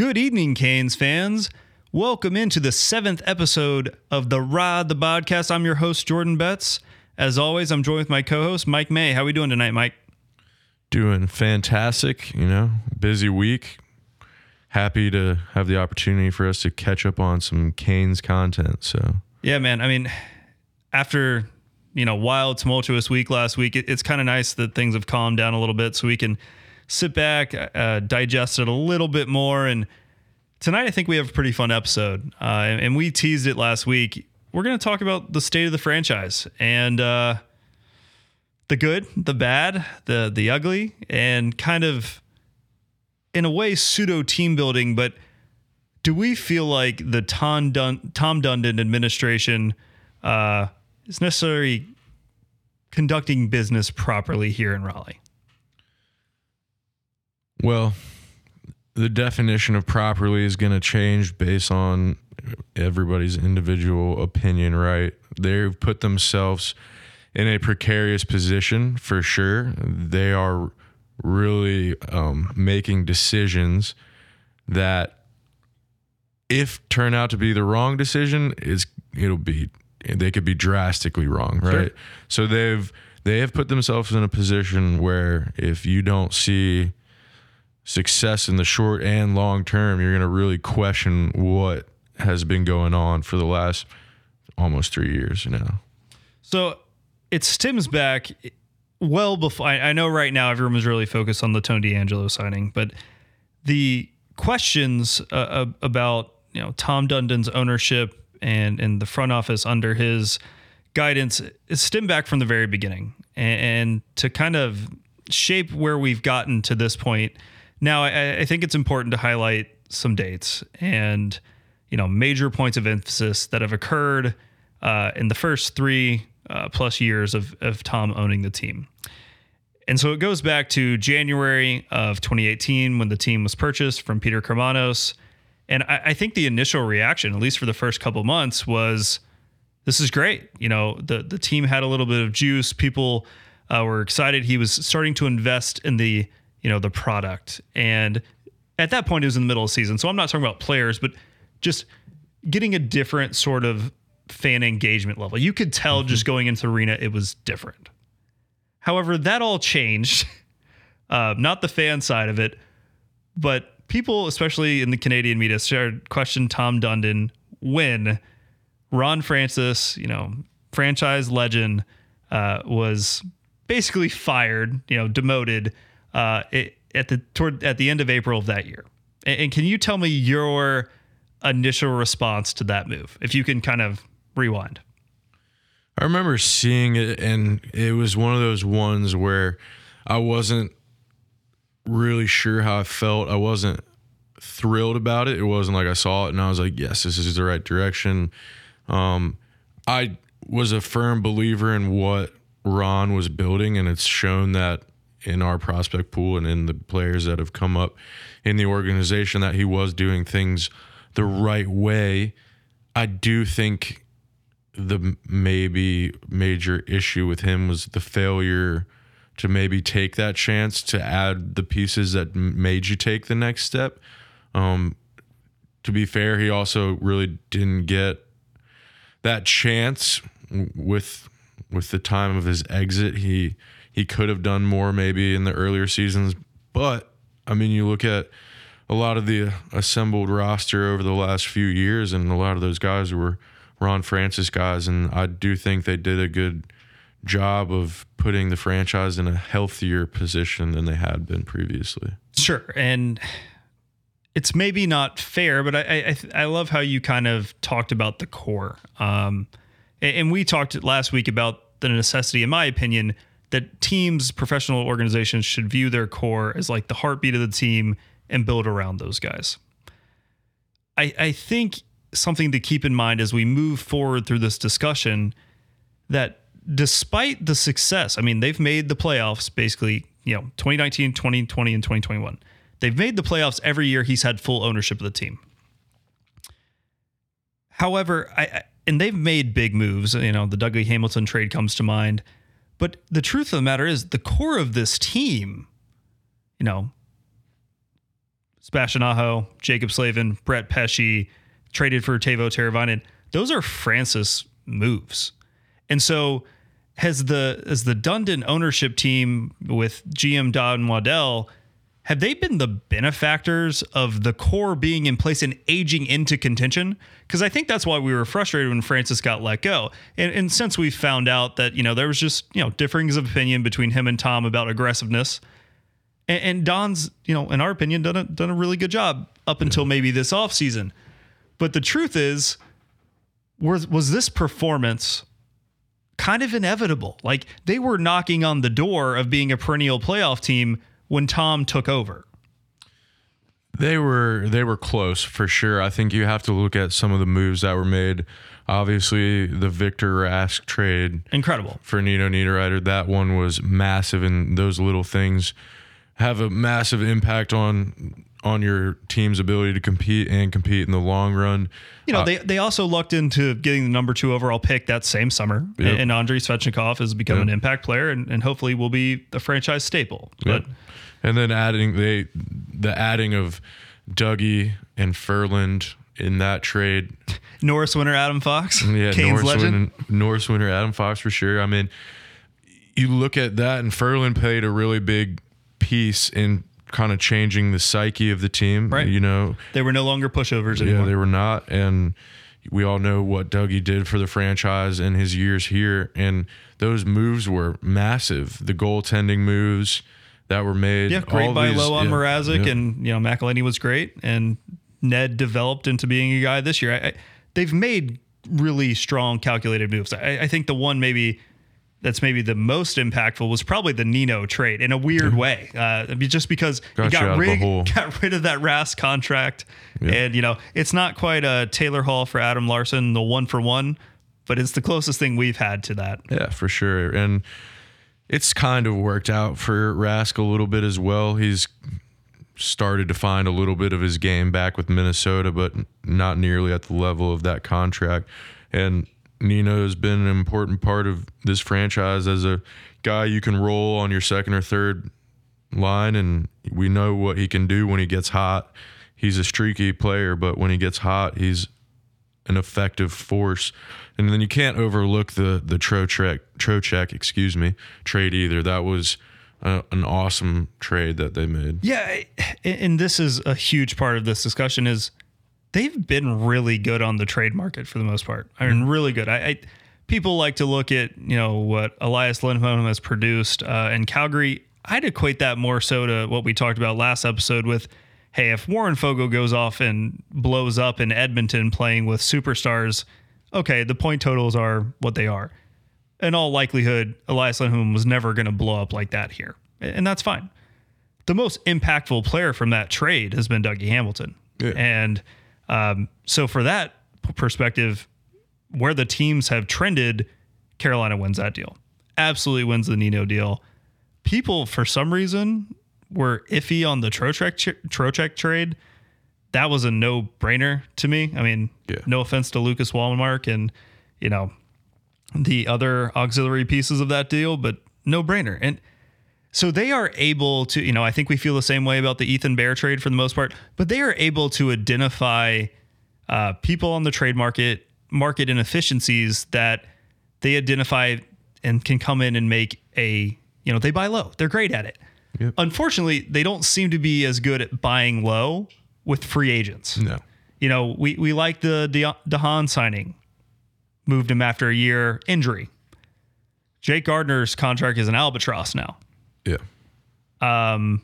Good evening, Canes fans. Welcome into the seventh episode of the Rod the Bodcast. I'm your host, Jordan Betts. As always, I'm joined with my co-host, Mike May. How are we doing tonight, Mike? Doing fantastic, you know, busy week. Happy to have the opportunity for us to catch up on some Canes content. So Yeah, man. I mean, after you know, wild, tumultuous week last week, it, it's kind of nice that things have calmed down a little bit, so we can sit back, uh, digest it a little bit more. And tonight, I think we have a pretty fun episode. Uh, and, and we teased it last week. We're going to talk about the state of the franchise and uh, the good, the bad, the the ugly, and kind of, in a way, pseudo team building. But do we feel like the Tom, Dun- Tom Dundon administration uh, is necessarily conducting business properly here in Raleigh? Well, the definition of properly is going to change based on everybody's individual opinion, right? They've put themselves in a precarious position for sure. They are really um, making decisions that, if turn out to be the wrong decision, is it'll be they could be drastically wrong, right? Sure. So they've they have put themselves in a position where if you don't see success in the short and long term, you're going to really question what has been going on for the last almost three years now. So it stems back well before. I, know right now everyone was really focused on the Tony DeAngelo signing, but the questions uh, uh, about you know Tom Dundon's ownership and and the front office under his guidance stem back from the very beginning, and, and to kind of shape where we've gotten to this point. Now, I, I think it's important to highlight some dates and you know major points of emphasis that have occurred uh, in the first three uh, plus years of of Tom owning the team. And so it goes back to January of 2018 when the team was purchased from Peter Karmanos. And I, I think the initial reaction, at least for the first couple months, was this is great. You know, the the team had a little bit of juice. People uh, were excited. He was starting to invest in the you know the product, and at that point it was in the middle of the season. So I'm not talking about players, but just getting a different sort of fan engagement level. You could tell just going into the arena it was different. However, that all changed. Uh, not the fan side of it, but people, especially in the Canadian media, started question Tom Dundon when Ron Francis, you know, franchise legend, uh, was basically fired, you know, demoted uh, it, at the toward at the end of April of that year. And, and can you tell me your initial response to that move, if you can kind of rewind? I remember seeing it, and it was one of those ones where I wasn't really sure how I felt. I wasn't thrilled about it. It wasn't like I saw it and I was like, yes, this is the right direction. Um, I was a firm believer in what Ron was building, and it's shown that in our prospect pool and in the players that have come up in the organization that he was doing things the right way. I do think the maybe major issue with him was the failure to maybe take that chance to add the pieces that made you take the next step. Um, to be fair, he also really didn't get that chance with with the time of his exit. He he could have done more maybe in the earlier seasons, but I mean, you look at a lot of the assembled roster over the last few years, and a lot of those guys were Ron Francis guys, and I do think they did a good job of putting the franchise in a healthier position than they had been previously. Sure, and it's maybe not fair, but I I, I love how you kind of talked about the core. Um, and, and we talked last week about the necessity, in my opinion, that teams, professional organizations should view their core as like the heartbeat of the team and build around those guys. I I think something to keep in mind as we move forward through this discussion that despite the success, I mean, they've made the playoffs basically, you know, 2019, 2020, and 2021. They've made the playoffs every year he's had full ownership of the team. However, I, and they've made big moves. You know, the Dougie Hamilton trade comes to mind. But the truth of the matter is, the core of this team, you know, Sebastian Jacob Slavin, Brett Pesce, traded for Teuvo Teravainen. Those are Francis moves. And so has the as the Dundon ownership team with GM Don Waddell, have they been the benefactors of the core being in place and aging into contention? Because I think that's why we were frustrated when Francis got let go. And, and since we found out that, you know, there was just, you know, differings of opinion between him and Tom about aggressiveness. And, and Don's, you know, in our opinion, done a, done a really good job up until maybe this offseason. But the truth is, was, was this performance kind of inevitable? Like they were knocking on the door of being a perennial playoff team when Tom took over. They were they were close for sure. I think you have to look at some of the moves that were made. Obviously, the Victor Rask trade Incredible. for Nino Niederreiter, that one was massive, and those little things have a massive impact on on your team's ability to compete and compete in the long run. You know, uh, they, they also lucked into getting the number two overall pick that same summer. Yep. And Andrei Svechnikov has become Yep. an impact player and, and hopefully will be a franchise staple. But and then adding they the adding of Dougie and Ferland in that trade. Norris winner Adam Fox, Yeah, Kane's Norris legend. winner, Norris winner Adam Fox for sure. I mean, you look at that, and Ferland played a really big piece in kind of changing the psyche of the team. Right. You know, They were no longer pushovers yeah, they were not, and we all know what Dougie did for the franchise in his years here, and those moves were massive. The goaltending moves that were made. yeah, great all by these- low on yeah, Mrazek, yeah. and you know McElhinney was great, and Ned developed into being a guy this year. I, I, they've made really strong, calculated moves. I, I think the one maybe that's maybe the most impactful was probably the Nino trade in a weird way, uh, just because Got he got rid, got rid of that Rask contract, and you know it's not quite a Taylor Hall for Adam Larsson, the one for one, but it's the closest thing we've had to that. Yeah, for sure. And it's kind of worked out for Rask a little bit as well. He's started to find a little bit of his game back with Minnesota, but not nearly at the level of that contract. And Nino has been an important part of this franchise as a guy you can roll on your second or third line, and we know what he can do when he gets hot. He's a streaky player, but when he gets hot, he's an effective force. And then you can't overlook the the Trocheck, Trocheck, excuse me, trade either. That was uh, an awesome trade that they made. Yeah, and this is a huge part of this discussion is they've been really good on the trade market for the most part. I mean, really good. I, I people like to look at you know what Elias Lindholm has produced uh, in Calgary. I'd equate that more so to what we talked about last episode with, hey, if Warren Foegele goes off and blows up in Edmonton playing with superstars, okay, the point totals are what they are. In all likelihood, Elias Lindholm was never going to blow up like that here, and that's fine the most impactful player from that trade has been Dougie Hamilton. Yeah. And um, so, for that perspective, where the teams have trended, Carolina wins that deal. Absolutely wins the Nino deal. People, for some reason, were iffy on the Trocheck, ch- Trocheck trade. That was a no brainer to me. I mean, Yeah. no offense to Lucas Wallenmark and, you know, the other auxiliary pieces of that deal, but no brainer. And so they are able to, you know, I think we feel the same way about the Ethan Bear trade for the most part, but they are able to identify uh, people on the trade market, market inefficiencies that they identify and can come in and make a, you know, they buy low. They're great at it. Yep. Unfortunately, they don't seem to be as good at buying low with free agents. No. You know, we, we like the De- DeHaan signing, moved him after a year injury. Jake Gardiner's contract is an albatross now Yeah. Um,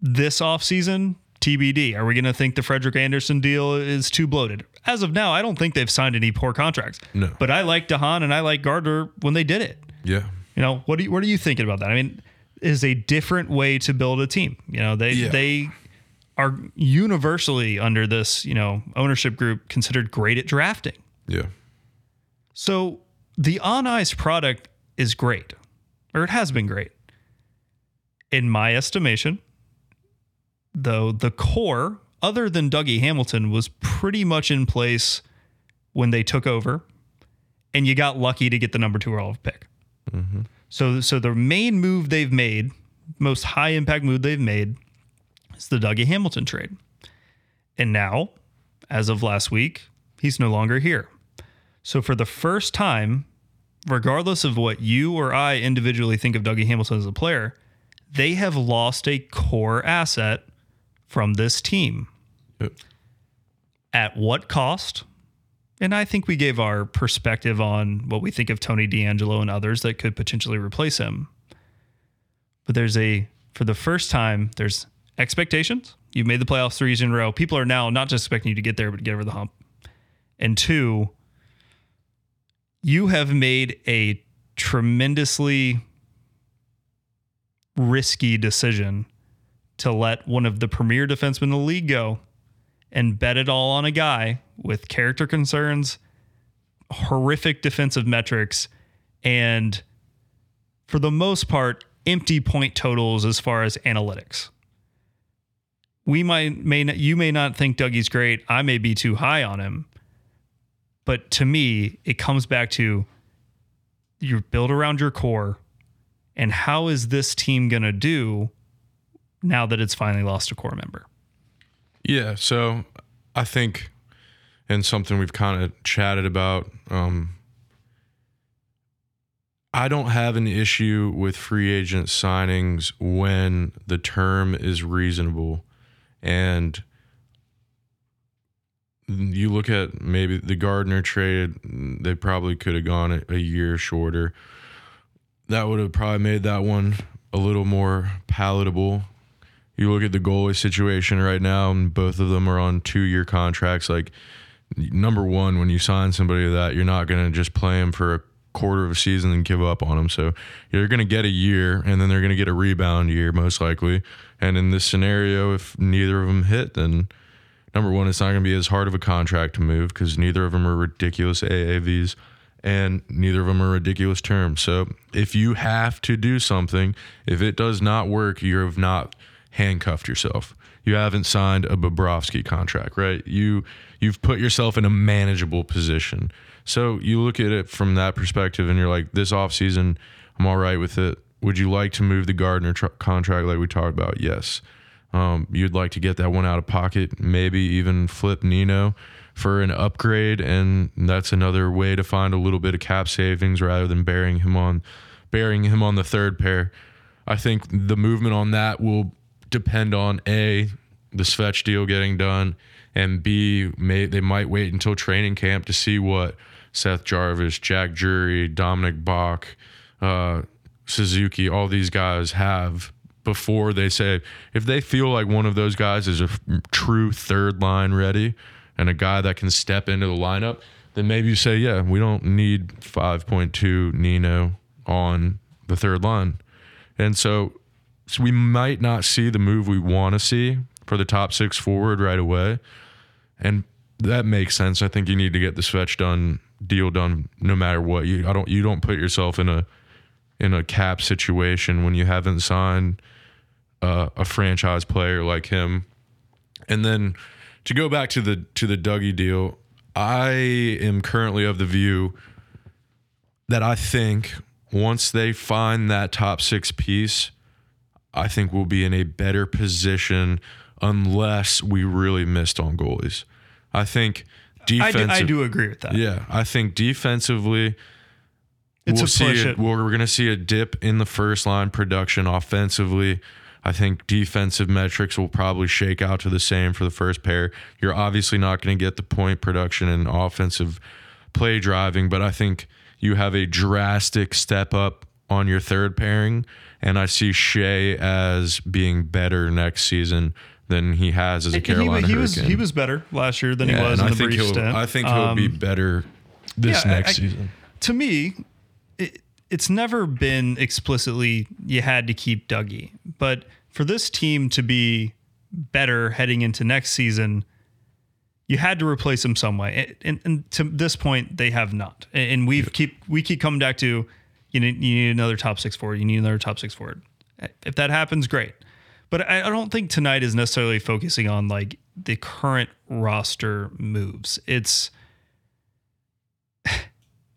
this offseason, TBD. Are we going to think the Frederik Andersen deal is too bloated? As of now, I don't think they've signed any poor contracts. No. But I like DeHaan and I like Gardiner when they did it. Yeah. You know, what do you, what are you thinking about that? I mean, is a different way to build a team. You know, they Yeah. they are universally under this, you know, ownership group considered great at drafting. Yeah. So the on ice product is great, or it has been great. In my estimation, though, the core, other than Dougie Hamilton, was pretty much in place when they took over, and you got lucky to get the number two overall pick. Mm-hmm. So, so the main move they've made, most high impact move they've made, is the Dougie Hamilton trade. And now, as of last week, he's no longer here. So for the first time, regardless of what you or I individually think of Dougie Hamilton as a player, they have lost a core asset from this team. Yep. At what cost? And I think we gave our perspective on what we think of Tony DeAngelo and others that could potentially replace him. But there's a, for the first time, there's expectations. You've made the playoffs three years in a row. People are now not just expecting you to get there, but to get over the hump. And two, you have made a tremendously risky decision to let one of the premier defensemen in the league go and bet it all on a guy with character concerns, horrific defensive metrics, and for the most part, empty point totals as far as analytics. We might may not, you may not think Dougie's great. I may be too high on him. But to me, it comes back to you build around your core and how is this team going to do now that it's finally lost a core member? Yeah, so I think, and something we've kind of chatted about, um, I don't have an issue with free agent signings when the term is reasonable. And you look at maybe the Gardiner trade, they probably could have gone a, a year shorter. That would have probably made that one a little more palatable. You look at the goalie situation right now, and both of them are on two year contracts. Like, number one, when you sign somebody that, you're not going to just play them for a quarter of a season and give up on them. So you're going to get a year, and then they're going to get a rebound year, most likely. And in this scenario, if neither of them hit, then number one, it's not going to be as hard of a contract to move because neither of them are ridiculous AAVs and neither of them are ridiculous terms. So if you have to do something, if it does not work, you have not handcuffed yourself. You haven't signed a Bobrovsky contract, right? You you've put yourself in a manageable position. So you look at it from that perspective and you're like this offseason, I'm all right with it. Would you like to move the Gardiner tr- contract like we talked about? Yes. Um, you'd like to get that one out of pocket, maybe even flip Nino for an upgrade, and that's another way to find a little bit of cap savings rather than burying him on burying him on the third pair. I think the movement on that will depend on a the Svetch deal getting done, and b may they might wait until training camp to see what Seth Jarvis, Jack Drury, Dominik Bokk, uh, Suzuki, all these guys have before they say if they feel like one of those guys is a true third line ready and a guy that can step into the lineup, then maybe you say, yeah, we don't need 5.2 Nino on the third line. And so, so we might not see the move we want to see for the top six forward right away. And that makes sense. I think you need to get the Svetch done, deal done, no matter what. You I don't you don't put yourself in a in a cap situation when you haven't signed uh, a franchise player like him. And then to go back to the to the Dougie deal, I am currently of the view that I think once they find that top six piece, I think we'll be in a better position unless we really missed on goalies. I think I do, defensive. I do agree with that. Yeah, I think defensively, It's we'll a see push it. it. We're going to see a dip in the first line production offensively. I think defensive metrics will probably shake out to the same for the first pair. You're obviously not going to get the point production and offensive play driving, but I think you have a drastic step up on your third pairing. And I see Skjei as being better next season than he has as a He, Carolina he was Hurricane. he was better last year than Yeah, he was in I the think brief he'll, stint. I think he'll be Um, better this yeah, next I- season. to me, it, it's never been explicitly you had to keep Dougie, but for this team to be better heading into next season, you had to replace him some way. And, and to this point, they have not. And and we've keep we keep coming back to you need, you need another top six forward. You need another top six forward. If that happens, great. But I, I don't think tonight is necessarily focusing on like the current roster moves. It's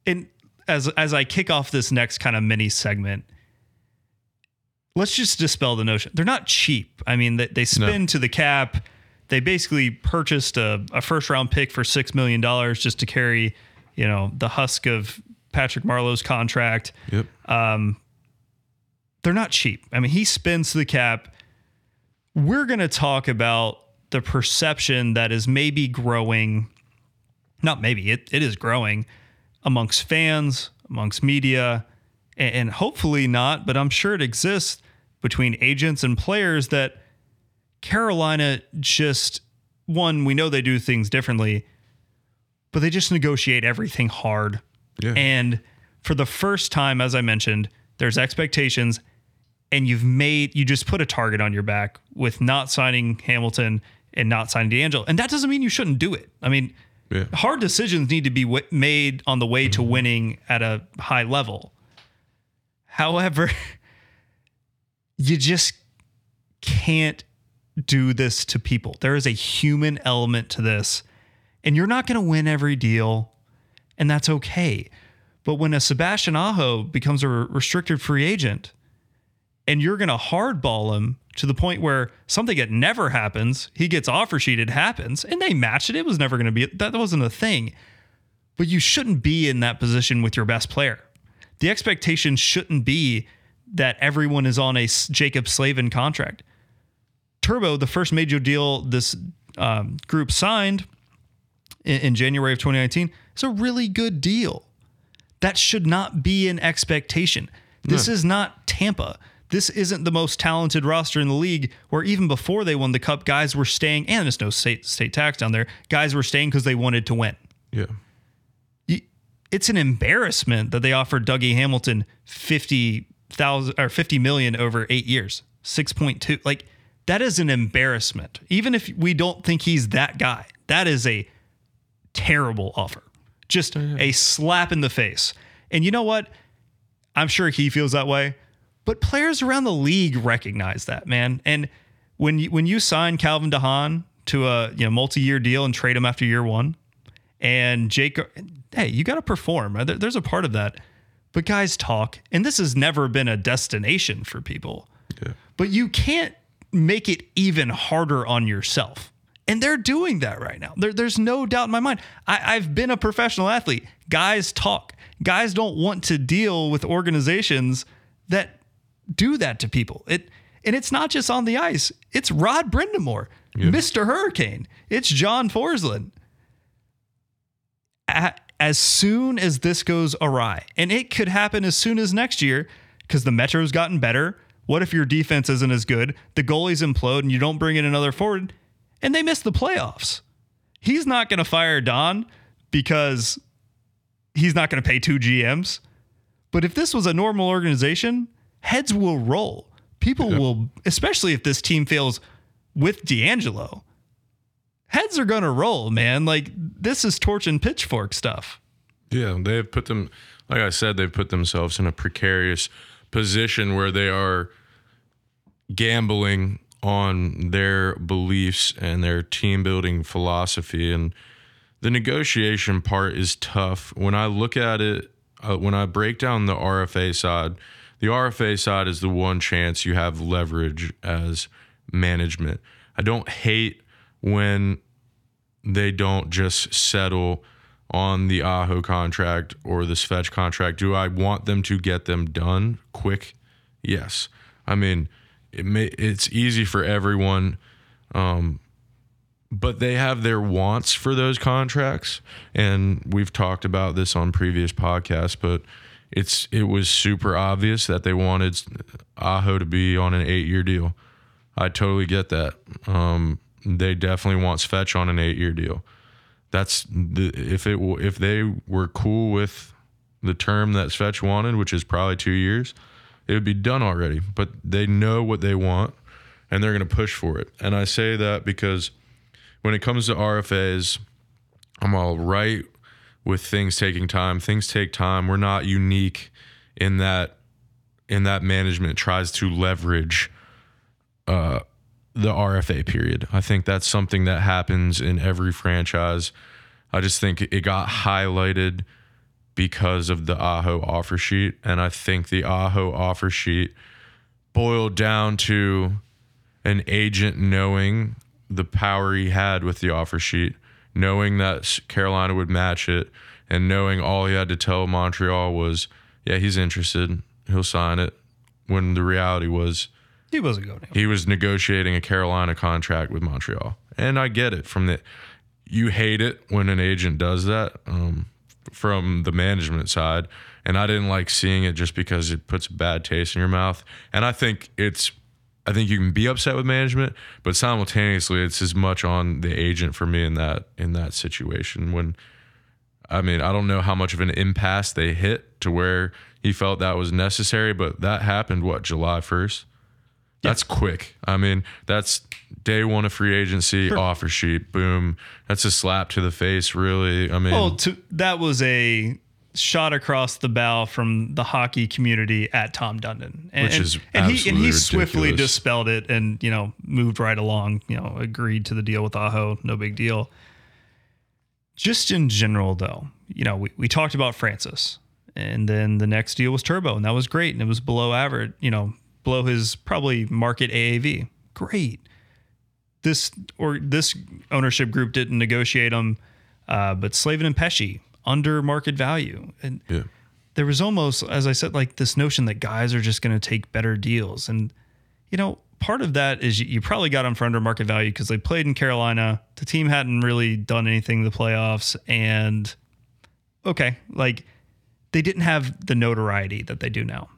and as as I kick off this next kind of mini segment, let's just dispel the notion. They're not cheap. I mean, they, they spin no. to the cap. They basically purchased a, a first round pick for $6 million just to carry, you know, the husk of Patrick Marleau's contract. Yep. Um, they're not cheap. I mean, he spins to the cap. We're going to talk about the perception that is maybe growing, not maybe, it, it is growing amongst fans, amongst media, and, hopefully not, but I'm sure it exists between agents and players that Carolina just, one, we know they do things differently, but they just negotiate everything hard. Yeah. And for the first time, as I mentioned, there's expectations and you've made you just put a target on your back with not signing Hamilton and not signing DeAngelo. And that doesn't mean you shouldn't do it. I mean, yeah. hard decisions need to be w- made on the way to winning at a high level. However, you just can't do this to people. There is a human element to this, and you're not going to win every deal, and that's okay. But when a Sebastian Aho becomes a restricted free agent, and you're going to hardball him to the point where something that never happens, he gets offer sheet, it happens, and they matched it. It was never going to be, that wasn't a thing. But you shouldn't be in that position with your best player. The expectation shouldn't be that everyone is on a Jacob Slavin contract. Turbo, the first major deal this um, group signed in, in January of 2019, is a really good deal. That should not be an expectation. This no. is not Tampa this isn't the most talented roster in the league where even before they won the cup, guys were staying, and there's no state, state tax down there, guys were staying because they wanted to win. Yeah. It's an embarrassment that they offered Dougie Hamilton 50,000 or 50 million over eight years, 6.2. Like, that is an embarrassment. Even if we don't think he's that guy, that is a terrible offer. Just a slap in the face. And you know what? I'm sure he feels that way. But players around the league recognize that, man. And when you, when you sign Calvin DeHaan to a you know multi-year deal and trade him after year one, and Jake, hey, you got to perform. There's a part of that. But guys talk, and this has never been a destination for people. Yeah. But you can't make it even harder on yourself. And they're doing that right now. There, there's no doubt in my mind. I, I've been a professional athlete. Guys talk. Guys don't want to deal with organizations that do that to people. It and it's not just on the ice. It's Rod Brind'Amour, yeah. Mr. Hurricane. It's John Forslund. as soon as this goes awry, and it could happen as soon as next year, because the Metro's gotten better. What if your defense isn't as good? The goalies implode and you don't bring in another forward, and they miss the playoffs. He's not going to fire Don because he's not going to pay two GMs. But if this was a normal organization, heads will roll. People yeah. will, especially if this team fails with DeAngelo, heads are going to roll, man. Like this is torch and pitchfork stuff. Yeah, they have put them, like I said, they've put themselves in a precarious position where they are gambling on their beliefs and their team building philosophy. And the negotiation part is tough. When I look at it, uh, when I break down the RFA side, the RFA side is the one chance you have leverage as management. I don't hate when they don't just settle on the Aho contract or the Svetch contract. Do I want them to get them done quick? Yes. I mean, it may, it's easy for everyone, um, but they have their wants for those contracts, and we've talked about this on previous podcasts. But it's it was super obvious that they wanted Aho to be on an eight year deal. I totally get that. Um, they definitely want Svetch on an eight year deal. That's the, if it if they were cool with the term that Svetch wanted, which is probably two years, it would be done already. But they know what they want, and they're going to push for it. And I say that because when it comes to RFAs, I'm all right with things taking time. Things take time. We're not unique in that in that management tries to leverage uh, the RFA period. I think that's something that happens in every franchise. I just think it got highlighted because of the Aho offer sheet, and I think the Aho offer sheet boiled down to an agent knowing the power he had with the offer sheet, knowing that Carolina would match it, and knowing all he had to tell Montreal was, yeah, he's interested. He'll sign it. When the reality was, He wasn't going to. he was negotiating a Carolina contract with Montreal. And I get it from the you hate it when an agent does that um, from the management side. And I didn't like seeing it just because it puts a bad taste in your mouth. And I think it's I think you can be upset with management, but simultaneously it's as much on the agent for me in that in that situation when I mean, I don't know how much of an impasse they hit to where he felt that was necessary, but that happened what, July 1st? That's quick. I mean, that's day one of free agency, offer sheet, boom. That's a slap to the face, really. I mean, Well, to, that was a shot across the bow from the hockey community at Tom Dundon, and, Which is and, he and he absolutely swiftly ridiculous. dispelled it and you know moved right along. You know, agreed to the deal with Aho, no big deal. Just in general, though, you know, we, we talked about Francis, and then the next deal was Turbo, and that was great, and it was below average, you know, below his probably market AAV. Great. This or this ownership group didn't negotiate them, uh, but Slavin and Pesce under market value, and yeah. there was almost, as I said, like this notion that guys are just going to take better deals. And, you know, part of that is you, probably got them for under market value because they played in Carolina. The team hadn't really done anything in the playoffs. And, okay, like they didn't have the notoriety that they do now.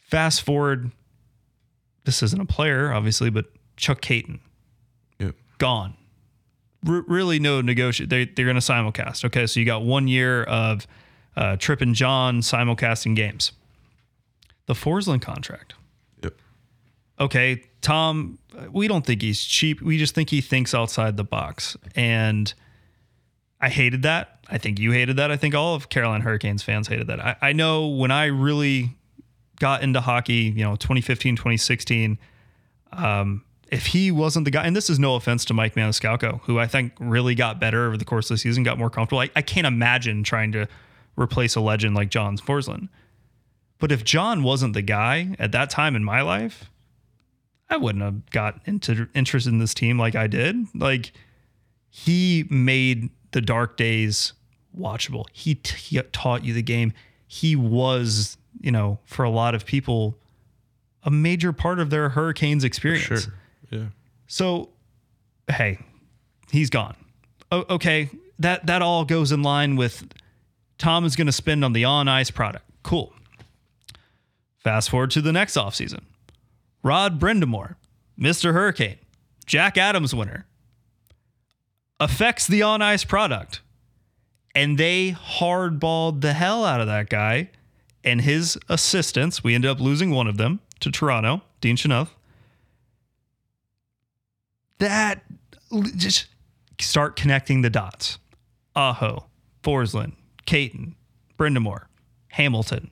Fast forward, this isn't a player, obviously, but Chuck Kaiton, Yep. gone. R- really no negotiate. They, they're going to simulcast. Okay, so you got one year of uh, Tripp and John simulcasting games. The Forslund contract. Yep. Okay, Tom, we don't think he's cheap. We just think he thinks outside the box. And I hated that. I think you hated that. I think all of Carolina Hurricanes fans hated that. I, I know when I really got into hockey, you know, 2015, 2016, um, if he wasn't the guy, and this is no offense to Mike Maniscalco, who I think really got better over the course of the season, got more comfortable. I, I can't imagine trying to replace a legend like John Forslund. But if John wasn't the guy at that time in my life, I wouldn't have got into interested in this team like I did. Like he made the dark days watchable. He, t- he taught you the game. He was, you know, for a lot of people, a major part of their Hurricanes experience. Sure. Yeah. So, hey, he's gone. O- okay, that that all goes in line with Tom is going to spend on the on ice product. Cool. Fast forward to the next offseason. Rod Brind'Amour, Mr. Hurricane, Jack Adams winner, affects the on ice product. And they hardballed the hell out of that guy and his assistants. We ended up losing one of them to Toronto, Dean Chynoweth that just start connecting the dots. Aho, Forslund, Kaiton, Brind'Amour, Hamilton.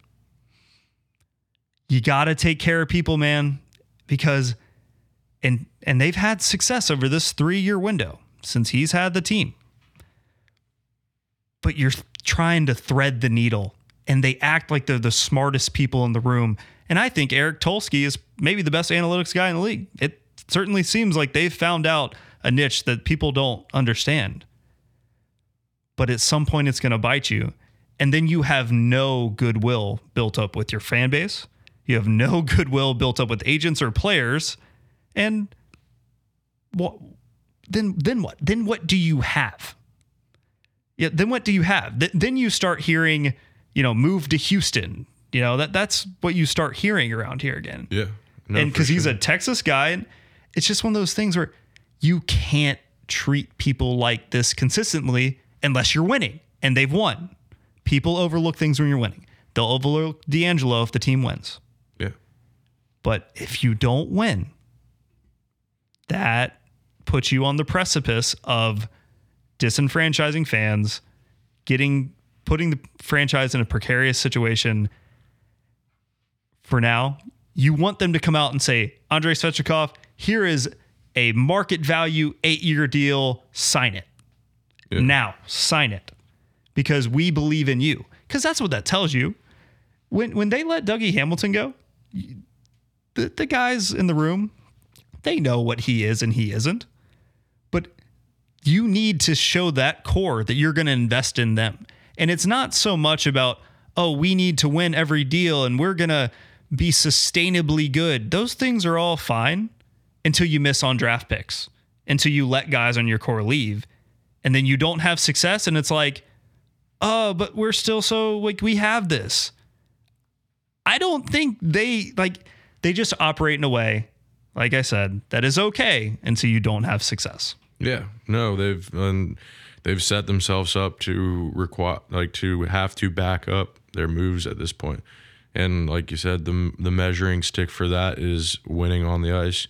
You got to take care of people, man, because and and they've had success over this 3-year window since he's had the team. But you're trying to thread the needle and they act like they're the smartest people in the room. And I think Eric Tulsky is maybe the best analytics guy in the league. It certainly seems like they've found out a niche that people don't understand. But at some point, it's going to bite you. And then you have no goodwill built up with your fan base. You have no goodwill built up with agents or players. And what then then what? Then what do you have? Yeah, then what do you have? Th- then you start hearing, you know, move to Houston. You know, that that's what you start hearing around here again Yeah. No, and because he's a Texas guy, and it's just one of those things where you can't treat people like this consistently unless you're winning, and they've won. People overlook things when you're winning. They'll overlook DeAngelo if the team wins, Yeah. but if you don't win, that puts you on the precipice of disenfranchising fans, getting putting the franchise in a precarious situation. For now, you want them to come out and say, Andrei Svechnikov, here is a market value eight year deal. Sign it. Yeah. Now, sign it because we believe in you. Because that's what that tells you. When when they let Dougie Hamilton go, the, the guys in the room, they know what he is and he isn't. But you need to show that core that you're going to invest in them. And it's not so much about, oh, we need to win every deal and we're going to be sustainably good. Those things are all fine until you miss on draft picks, until you let guys on your core leave. And then you don't have success. And it's like, oh, but we're still so like we have this. I don't think they like they just operate in a way, like I said, that is okay until you don't have success. Yeah, no, they've um, they've set themselves up to require like to have to back up their moves at this point, and like you said, the the measuring stick for that is winning on the ice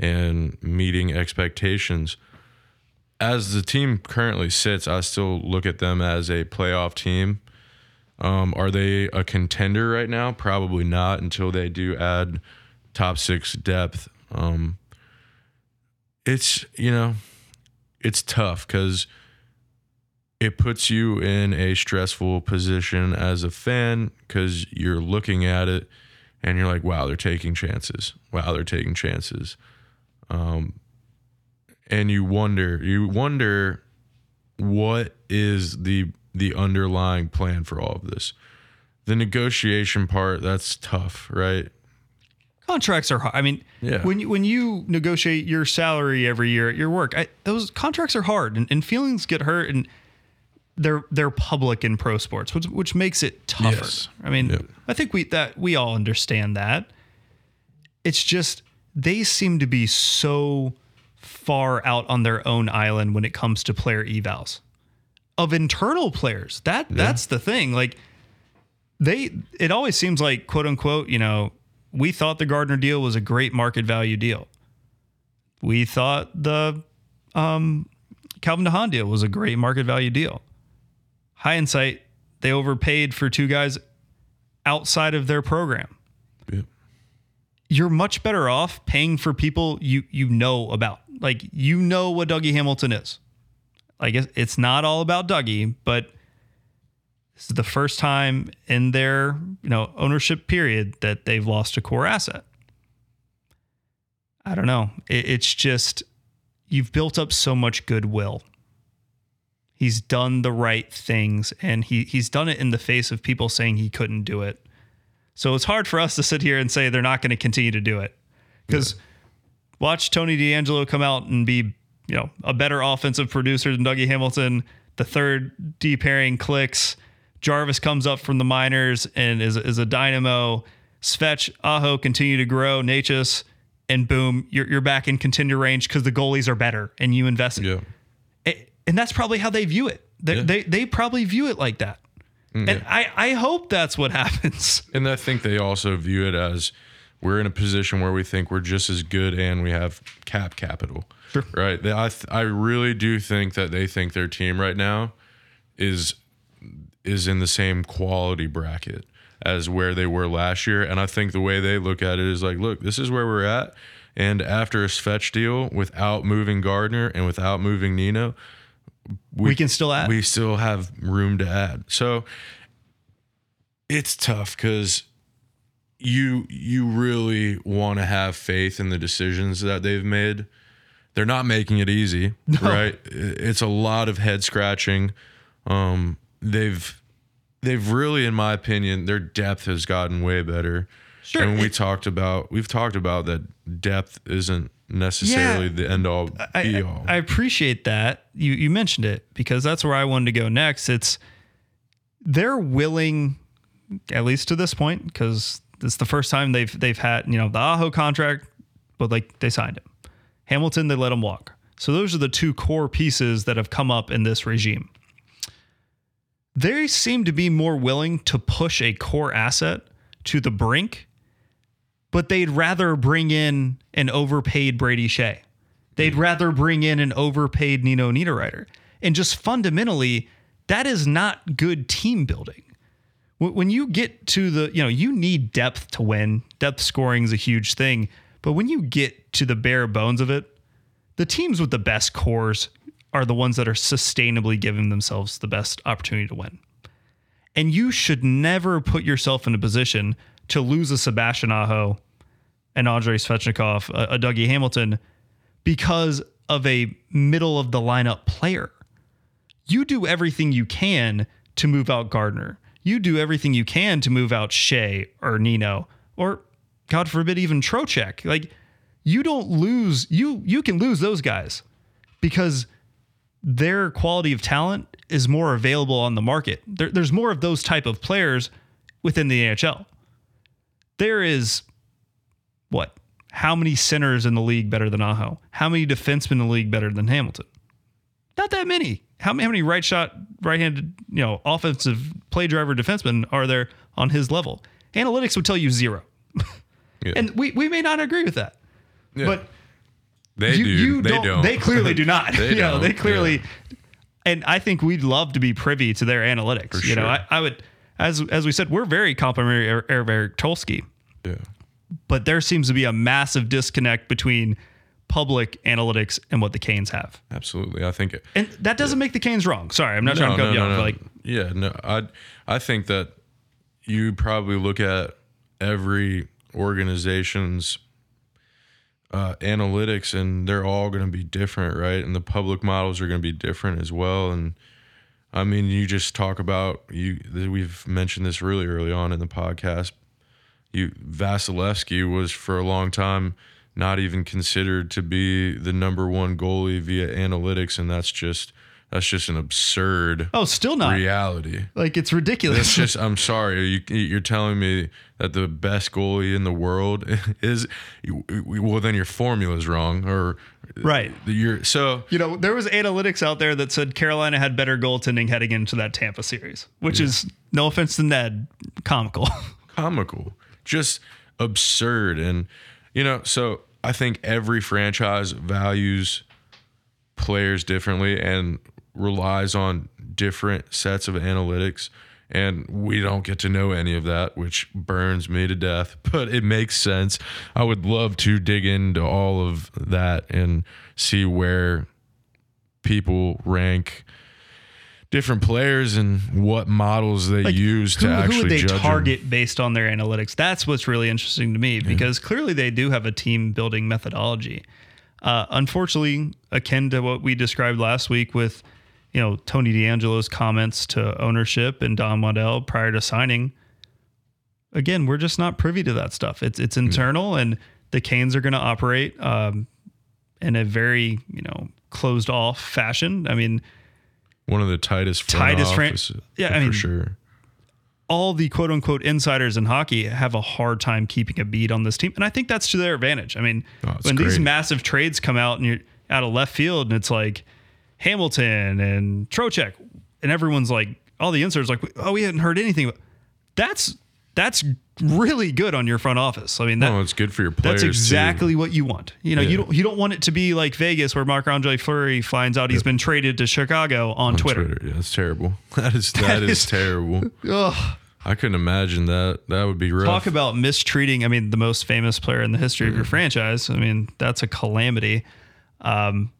and meeting expectations. As the team currently sits, I still look at them as a playoff team. Um, are they a contender right now? Probably not until they do add top six depth. Um, it's you know it's tough because it puts you in a stressful position as a fan because you're looking at it and you're like, wow, they're taking chances. Wow, they're taking chances. Um, and you wonder, you wonder what is the the underlying plan for all of this. The negotiation part, that's tough, right? contracts are hard. I mean, Yeah. when you, when you negotiate your salary every year at your work, I, those contracts are hard, and, and feelings get hurt, and they're they're public in pro sports, which which makes it tougher. Yes. I mean, Yep. I think we that we all understand that. It's just they seem to be so far out on their own island when it comes to player evals of internal players. That that's the thing. Like they it always seems like quote unquote, you know, we thought the Gardiner deal was a great market value deal. We thought the um, Calvin DeHaan deal was a great market value deal. High insight, they overpaid for two guys outside of their program. You're much better off paying for people you you know about. Like you know what Dougie Hamilton is. Like it's- it's not all about Dougie, but this is the first time in their you know ownership period that they've lost a core asset. I don't know. It, it's just you've built up so much goodwill. He's done the right things, and he he's done it in the face of people saying he couldn't do it. So it's hard for us to sit here and say they're not going to continue to do it because watch Tony DeAngelo come out and be you know a better offensive producer than Dougie Hamilton. The third D pairing clicks. Jarvis comes up from the minors and is, is a dynamo. Svetch, Aho continue to grow. Necas, and boom, you're, you're back in contender range because the goalies are better and you invested. Yeah. And that's probably how they view it. They, Yeah. they, they probably view it like that. Mm. And I, I hope that's what happens. And I think they also view it as we're in a position where we think we're just as good and we have cap capital. Sure. Right. They, I th- I really do think that they think their team right now is is in the same quality bracket as where they were last year. And I think the way they look at it is like, look, this is where we're at. And after a Svetch deal, without moving Gardiner and without moving Nino, We, can still add. we still have room to add. So it's tough because you you really want to have faith in the decisions that they've made. They're not making it easy, right? It's a lot of head scratching. Um, they've they've really, in my opinion, their depth has gotten way better. Sure, And we it- talked about we've talked about that depth isn't necessarily Yeah. the end all be I, all. I appreciate that you you mentioned it because that's where I wanted to go next. It's they're willing, at least to this point, because it's the first time they've they've had you know the Aho contract, but like they signed him. Hamilton, they let him walk. So those are the two core pieces that have come up in this regime. They seem to be more willing to push a core asset to the brink, but they'd rather bring in an overpaid Brady Skjei. They'd hmm. rather bring in an overpaid Nino Niederreiter. And just fundamentally, that is not good team building. When when you get to the, you know, you need depth to win. Depth scoring is a huge thing. But when you get to the bare bones of it, the teams with the best cores are the ones that are sustainably giving themselves the best opportunity to win. And you should never put yourself in a position to lose a Sebastian Aho an Andrei Svechnikov, a, a Dougie Hamilton, because of a middle of the lineup player. You do everything you can to move out Gardiner. You do everything you can to move out Skjei or Nino or God forbid even Trocheck. Like you don't lose you you can lose those guys because their quality of talent is more available on the market. There, there's more of those type of players within the NHL. There is what? How many centers in the league better than Aho? How many defensemen in the league better than Hamilton? Not that many. How many, how many right shot, right handed, you know, offensive play driver defensemen are there on his level? Analytics would tell you zero. Yeah. And we, we may not agree with that. Yeah. But they you, do. you they don't, don't. They clearly do not. They you know, they clearly. yeah. And I think we'd love to be privy to their analytics. For you know. I, I would, as as we said, we're very complimentary of Eric Tulsky, yeah. but there seems to be a massive disconnect between public analytics and what the Canes have. Absolutely. I think it, And that doesn't make the Canes wrong. Sorry, I'm not trying to cut you off. but Like, yeah, no, I I think that you probably look at every organization's uh, analytics, and they're all going to be different, right? And the public models are going to be different as well. And I mean, you just talk about you. We've mentioned this really early on in the podcast. You Vasilevskiy was for a long time not even considered to be the number one goalie via analytics, and that's just that's just an absurd oh, still not. reality. Like it's ridiculous. It's just I'm sorry. You, you're telling me that the best goalie in the world is well, then your formula's wrong, or Right. You're so You know, there was analytics out there that said Carolina had better goaltending heading into that Tampa series, which is no offense to Ned, comical. comical, just absurd. And, you know, so I think every franchise values players differently and relies on different sets of analytics. And we don't get to know any of that, which burns me to death, but it makes sense. I would love to dig into all of that and see where people rank different players and what models they Like, use who, to actually who would they target based on their analytics? That's what's really interesting to me because clearly they do have a team building methodology. Uh, unfortunately, akin to what we described last week with, you know, Tony DeAngelo's comments to ownership and Don Waddell prior to signing. Again, we're just not privy to that stuff. It's it's internal, and the Canes are going to operate um, in a very you know closed off fashion. I mean, One of the tightest front Tightest fran- offices, Yeah, I for mean, sure. all the quote unquote insiders in hockey have a hard time keeping a beat on this team. And I think that's to their advantage. I mean, Oh, when these massive trades come out and you're out of left field and it's like Hamilton and Trocheck and everyone's like, all the inserts like, oh, we hadn't heard anything. That's that's really good on your front office. I mean, that, Oh, it's good for your players. that's too. exactly what you want. You know, you don't you don't want it to be like Vegas where Marc Andre Fleury finds out he's been traded to Chicago on, Twitter. Yeah, that's terrible. That is that is, is- terrible. Ugh. I couldn't imagine that. That would be rough. Talk about mistreating. I mean, the most famous player in the history of your franchise. I mean, that's a calamity. Um,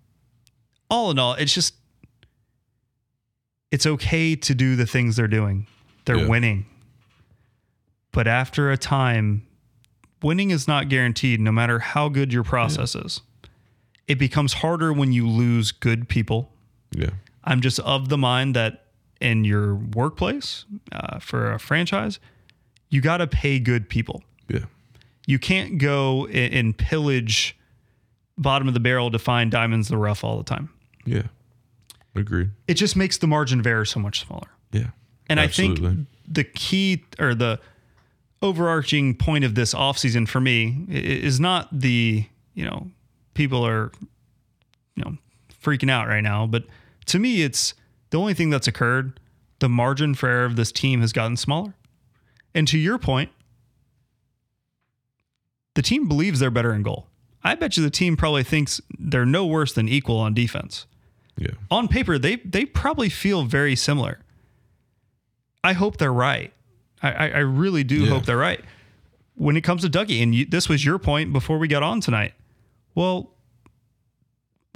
all in all, it's just it's okay to do the things they're doing. They're Yeah. winning, but after a time, winning is not guaranteed. No matter how good your process is, it becomes harder when you lose good people. yeah. I'm just of the mind that in your workplace uh, for a franchise, you got to pay good people. Yeah. You can't go and pillage bottom of the barrel to find diamonds in the rough all the time. Yeah. Agreed. It just makes the margin of error so much smaller. Yeah. And I think the key or the overarching point of this offseason for me is not the, you know, people are, you know, freaking out right now. But to me, it's the only thing that's occurred. The margin for error of this team has gotten smaller. And to your point, the team believes they're better in goal. I bet you the team probably thinks they're no worse than equal on defense Yeah. on paper they they probably feel very similar. I hope they're right. I I, really do Yeah. hope they're right. When it comes to Dougie, and you, this was your point before we got on tonight. Well,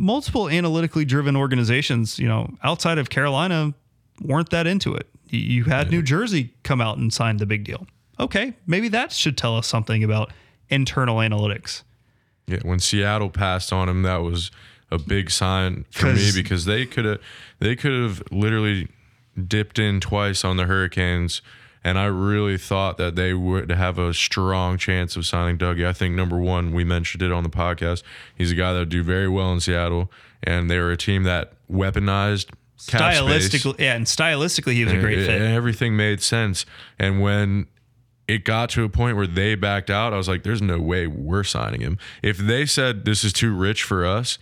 multiple analytically driven organizations, you know, outside of Carolina, weren't that into it. You- You had New Jersey come out and sign the big deal. Okay, maybe that should tell us something about internal analytics. Yeah, when Seattle passed on him, that was a big sign for me because they could have they could have literally dipped in twice on the Hurricanes, and I really thought that they would have a strong chance of signing Dougie. I think number one, we mentioned it on the podcast. He's a guy that would do very well in Seattle, and they were a team that weaponized. Stylistically, yeah, and stylistically, he was a great It- fit. Everything made sense. And when it got to a point where they backed out, I was like, there's no way we're signing him. If they said this is too rich for us,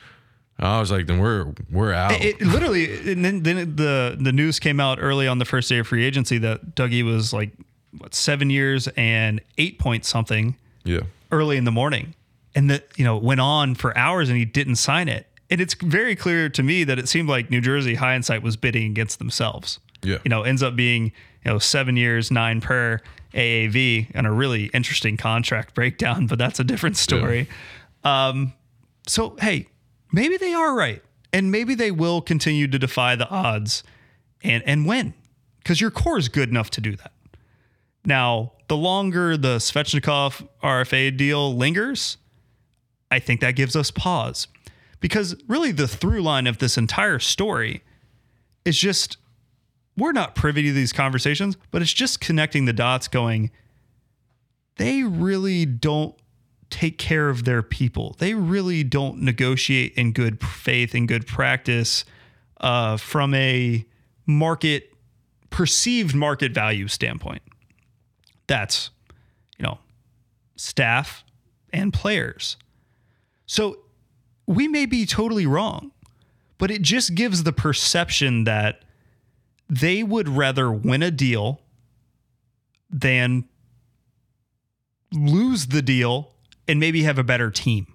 I was like, then we're we're out. It literally, and then, then the the news came out early on the first day of free agency that Dougie was like what seven years and eight point something yeah. early in the morning, and that you know went on for hours and he didn't sign it. And it's very clear to me that it seemed like New Jersey hindsight was bidding against themselves. Yeah. you know, ends up being you know seven years, nine per AAV, and a really interesting contract breakdown. But that's a different story. Um, so hey, maybe they are right, and maybe they will continue to defy the odds and and win because your core is good enough to do that. Now, the longer the Svechnikov RFA deal lingers, I think that gives us pause because really the through line of this entire story is just we're not privy to these conversations, but it's just connecting the dots going, they really don't take care of their people. They really don't negotiate in good faith and good practice uh, from a market perceived market value standpoint. That's, you know, staff and players. So we may be totally wrong, but it just gives the perception that they would rather win a deal than lose the deal and maybe have a better team.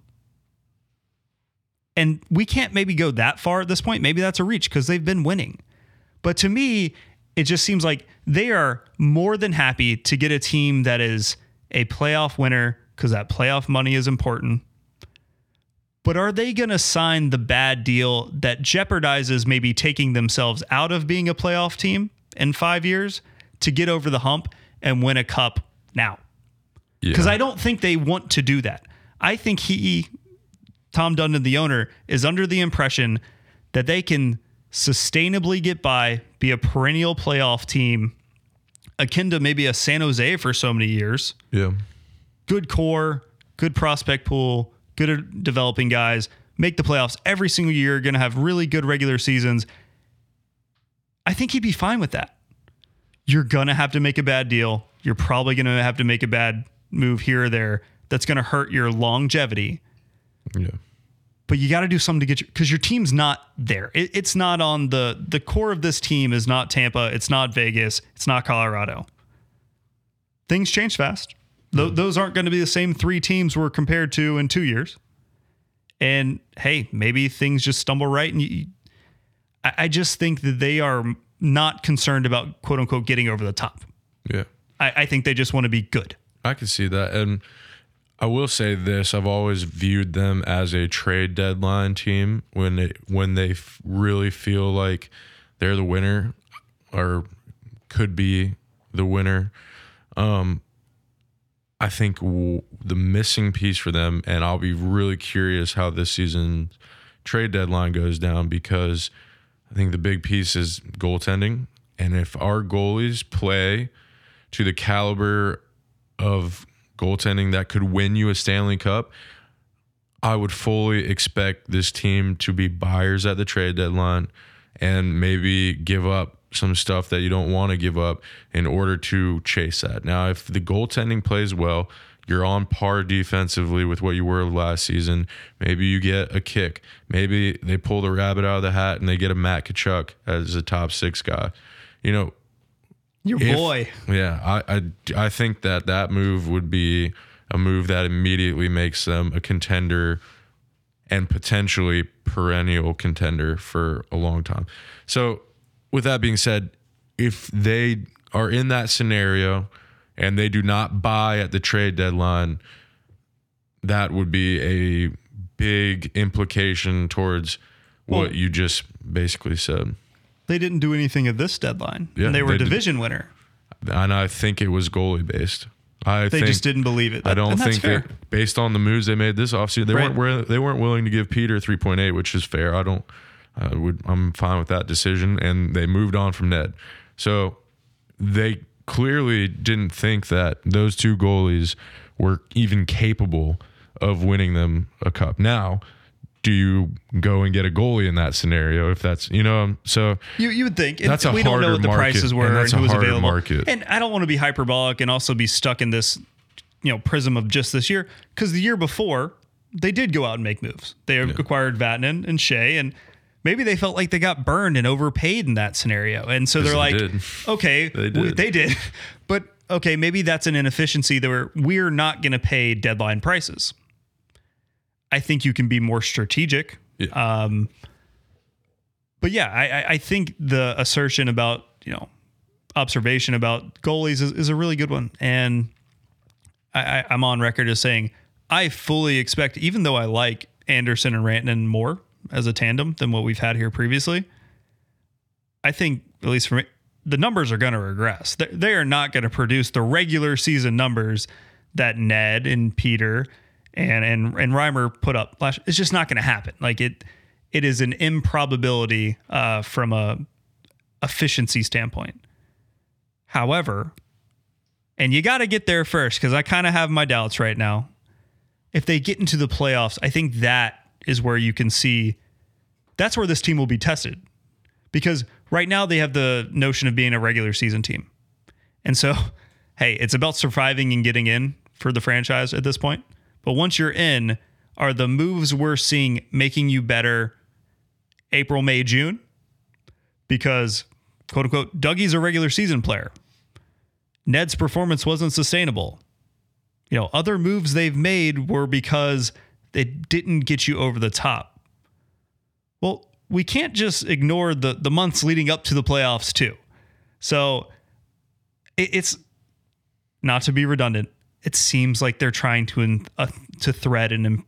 And we can't maybe go that far at this point. Maybe that's a reach because they've been winning. But to me, it just seems like they are more than happy to get a team that is a playoff winner because that playoff money is important. But are they going to sign the bad deal that jeopardizes maybe taking themselves out of being a playoff team in five years to get over the hump and win a cup now? Yeah. Because I don't think they want to do that. I think he, Tom Dundon, the owner, is under the impression that they can sustainably get by, be a perennial playoff team, akin to maybe a San Jose for so many years. yeah. Good core, good prospect pool, good at developing guys, make the playoffs every single year, going to have really good regular seasons. I think he'd be fine with that. You're going to have to make a bad deal. You're probably going to have to make a bad move here or there that's going to hurt your longevity Yeah. but you got to do something to get you because your team's not there. It, it's not on the the core of this team is not Tampa. It's not Vegas. It's not Colorado. Things change fast. Th- those aren't going to be the same three teams we're compared to in two years. And hey, maybe things just stumble right. And you, I, I just think that they are not concerned about quote unquote getting over the top. Yeah. I, I think they just want to be good. I can see that. And I will say this, I've always viewed them as a trade deadline team when they when they f- really feel like they're the winner or could be the winner. Um I think w- the missing piece for them and I'll be really curious how this season trade deadline goes down because I think the big piece is goaltending. And if our goalies play to the caliber of goaltending that could win you a Stanley Cup, I would fully expect this team to be buyers at the trade deadline and maybe give up some stuff that you don't want to give up in order to chase that. Now, if the goaltending plays well, you're on par defensively with what you were last season. Maybe you get a kick. Maybe they pull the rabbit out of the hat and they get a Matt Tkachuk as a top six guy. You know, Your if- boy. Yeah, I, I I think that that move would be a move that immediately makes them a contender and potentially perennial contender for a long time. So, with that being said, if they are in that scenario and they do not buy at the trade deadline, that would be a big implication towards what Well- you just basically said. They didn't do anything at this deadline. Yeah, and they were they did- division winner. And I think it was goalie based. I They just didn't believe it. I don't think fair. that based on the moves they made this offseason, they Right. weren't they weren't willing to give Peter 3.8, which is fair. I don't Uh, I would I'm fine with that decision and they moved on from Ned. So they clearly didn't think that those two goalies were even capable of winning them a cup. Now, do you go and get a goalie in that scenario if that's, you know, so You you would think and That's a we don't know what the market, prices were and and, that's who a was available. market. And I don't want to be hyperbolic and also be stuck in this you know prism of just this year because the year before they did go out and make moves. They acquired Vatanen and Skjei and maybe they felt like they got burned and overpaid in that scenario. And so they're they like, did. okay, They we- did. they did, but okay, maybe that's an inefficiency that we're we're not going to pay deadline prices. I think you can be more strategic. Yeah. Um, but yeah, I, I- I think the assertion about you know observation about goalies is, is a really good one, and I, I, I'm on record as saying I fully expect, even though I like Andersen and Raanta more as a tandem than what we've had here previously, I think at least for me, the numbers are going to regress. They, are not going to produce the regular season numbers that Ned and Peter and and and Reimer put up last. It's just not going to happen. Like it, it is an improbability uh, from a efficiency standpoint. However, and you got to get there first because I kind of have my doubts right now. If they get into the playoffs, I think that is where you can see that's where this team will be tested because right now they have the notion of being a regular season team. And so, hey, it's about surviving and getting in for the franchise at this point. But once you're in, are the moves we're seeing making you better April, May, June? Because, quote unquote, Dougie's a regular season player. Ned's performance wasn't sustainable. You know, other moves they've made were because they didn't get you over the top. Well, we can't just ignore the the months leading up to the playoffs too. So it, it's not to be redundant. It seems like they're trying to in, uh, to thread an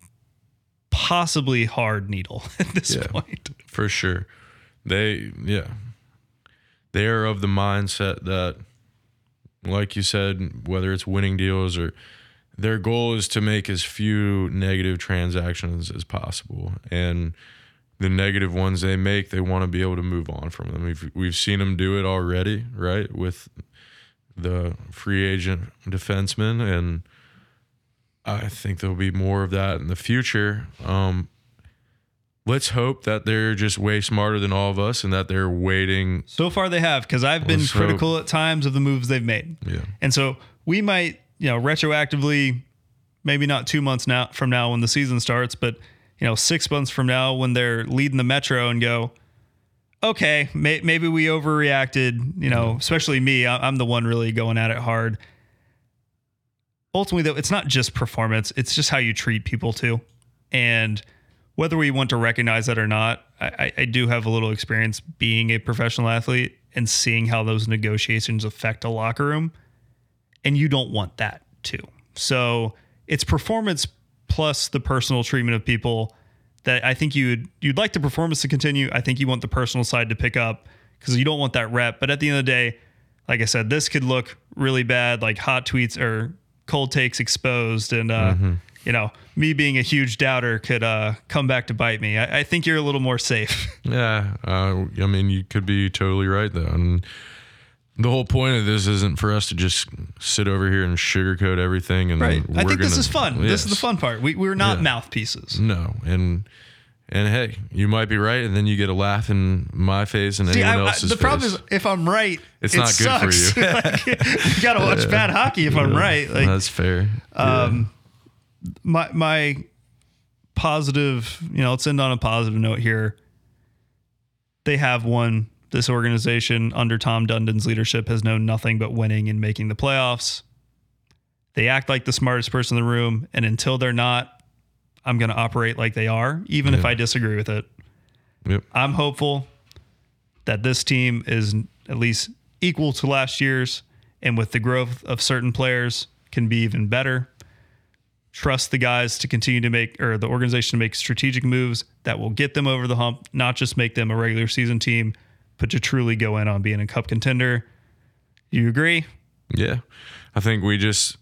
impossibly hard needle at this Yeah. point. for sure. They yeah. They are of the mindset that like you said, whether it's winning deals or their goal is to make as few negative transactions as possible. And the negative ones they make, they want to be able to move on from them. We've we've seen them do it already, right? With the free agent defenseman and I think there'll be more of that in the future. Um, let's hope that they're just way smarter than all of us and that they're waiting. So far they have because I've been Let's hope. critical at times of the moves they've made. Yeah. And so we might, you know, retroactively, maybe not two months now from now when the season starts, but you know, six months from now when they're leading the Metro and go, okay, may, maybe we overreacted. You know, mm-hmm. especially me. I- I'm the one really going at it hard. Ultimately, though, it's not just performance; it's just how you treat people too, and whether we want to recognize that or not, I, I- I do have a little experience being a professional athlete and seeing how those negotiations affect a locker room and you don't want that too. So it's performance plus the personal treatment of people that I think you'd you'd like the performance to continue. I think you want the personal side to pick up because you don't want that rep. But at the end of the day, like I said, this could look really bad, like hot tweets or cold takes exposed, and uh, you know me being a huge doubter could uh, come back to bite me. I, I think you're a little more safe. Yeah. Uh, I mean, you could be totally right, though. And the whole point of this isn't for us to just sit over here and sugarcoat everything. And right. I think this gonna- is fun. This is the fun part. We, we're not Yeah. mouthpieces. No. And. And hey, you might be right, and then you get a laugh in my face and See, anyone I- I- else's the problem is if I'm right, It's it not good for you. Like, you got to watch bad hockey if I'm right. Like That's fair. um, my my positive, you know, let's end on a positive note here. They have won. This organization under Tom Dundon's leadership has known nothing but winning and making the playoffs. They act like the smartest person in the room, and until they're not, I'm going to operate like they are, even if I disagree with it. Yep. I'm hopeful that this team is at least equal to last year's, and with the growth of certain players, can be even better. Trust the guys to continue to make, or the organization to make strategic moves that will get them over the hump, not just make them a regular season team, but to truly go in on being a cup contender. You agree? Yeah. I think we just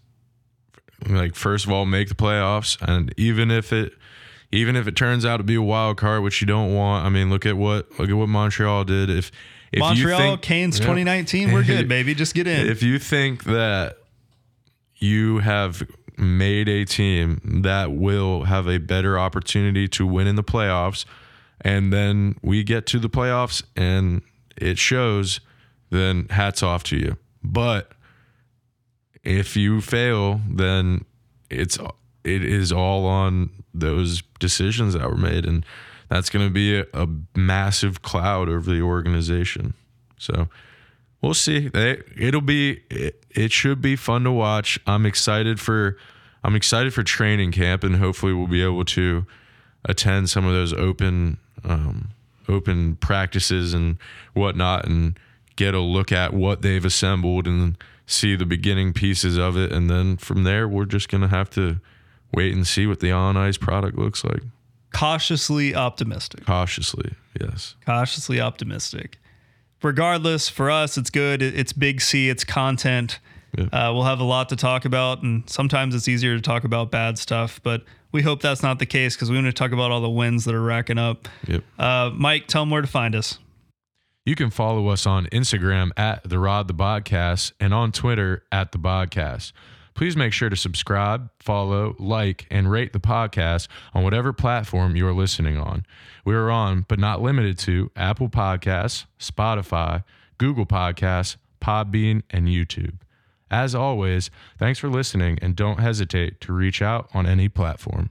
like first of all make the playoffs, and even if it even if it turns out to be a wild card, which you don't want. I mean, look at what look at what Montreal did. If if Montreal, you think, Canes Yeah. 2019, we're good, baby. Just get in. if you think that you have made a team that will have a better opportunity to win in the playoffs, and then we get to the playoffs and it shows, then hats off to you. But if you fail, then it's it is all on those decisions that were made, and that's going to be a, a massive cloud over the organization. So we'll see. It'll be it, it should be fun to watch. I'm excited for I'm excited for training camp, and hopefully we'll be able to attend some of those open um, open practices and whatnot, and get a look at what they've assembled and see the beginning pieces of it, and then from there we're just gonna have to wait and see what the on ice product looks like. Cautiously optimistic. Cautiously, yes. Cautiously optimistic. Regardless, for us, it's good. It's big C. It's content. Yeah. Uh, we'll have a lot to talk about, and sometimes it's easier to talk about bad stuff. But we hope that's not the case because we want to talk about all the wins that are racking up. Yep. Uh, Mike, tell them where to find us. You can follow us on Instagram at the Rod the Podcast and on Twitter at the Bodcast. Please make sure to subscribe, follow, like, and rate the podcast on whatever platform you are listening on. We are on, but not limited to, Apple Podcasts, Spotify, Google Podcasts, Podbean, and YouTube. As always, thanks for listening and don't hesitate to reach out on any platform.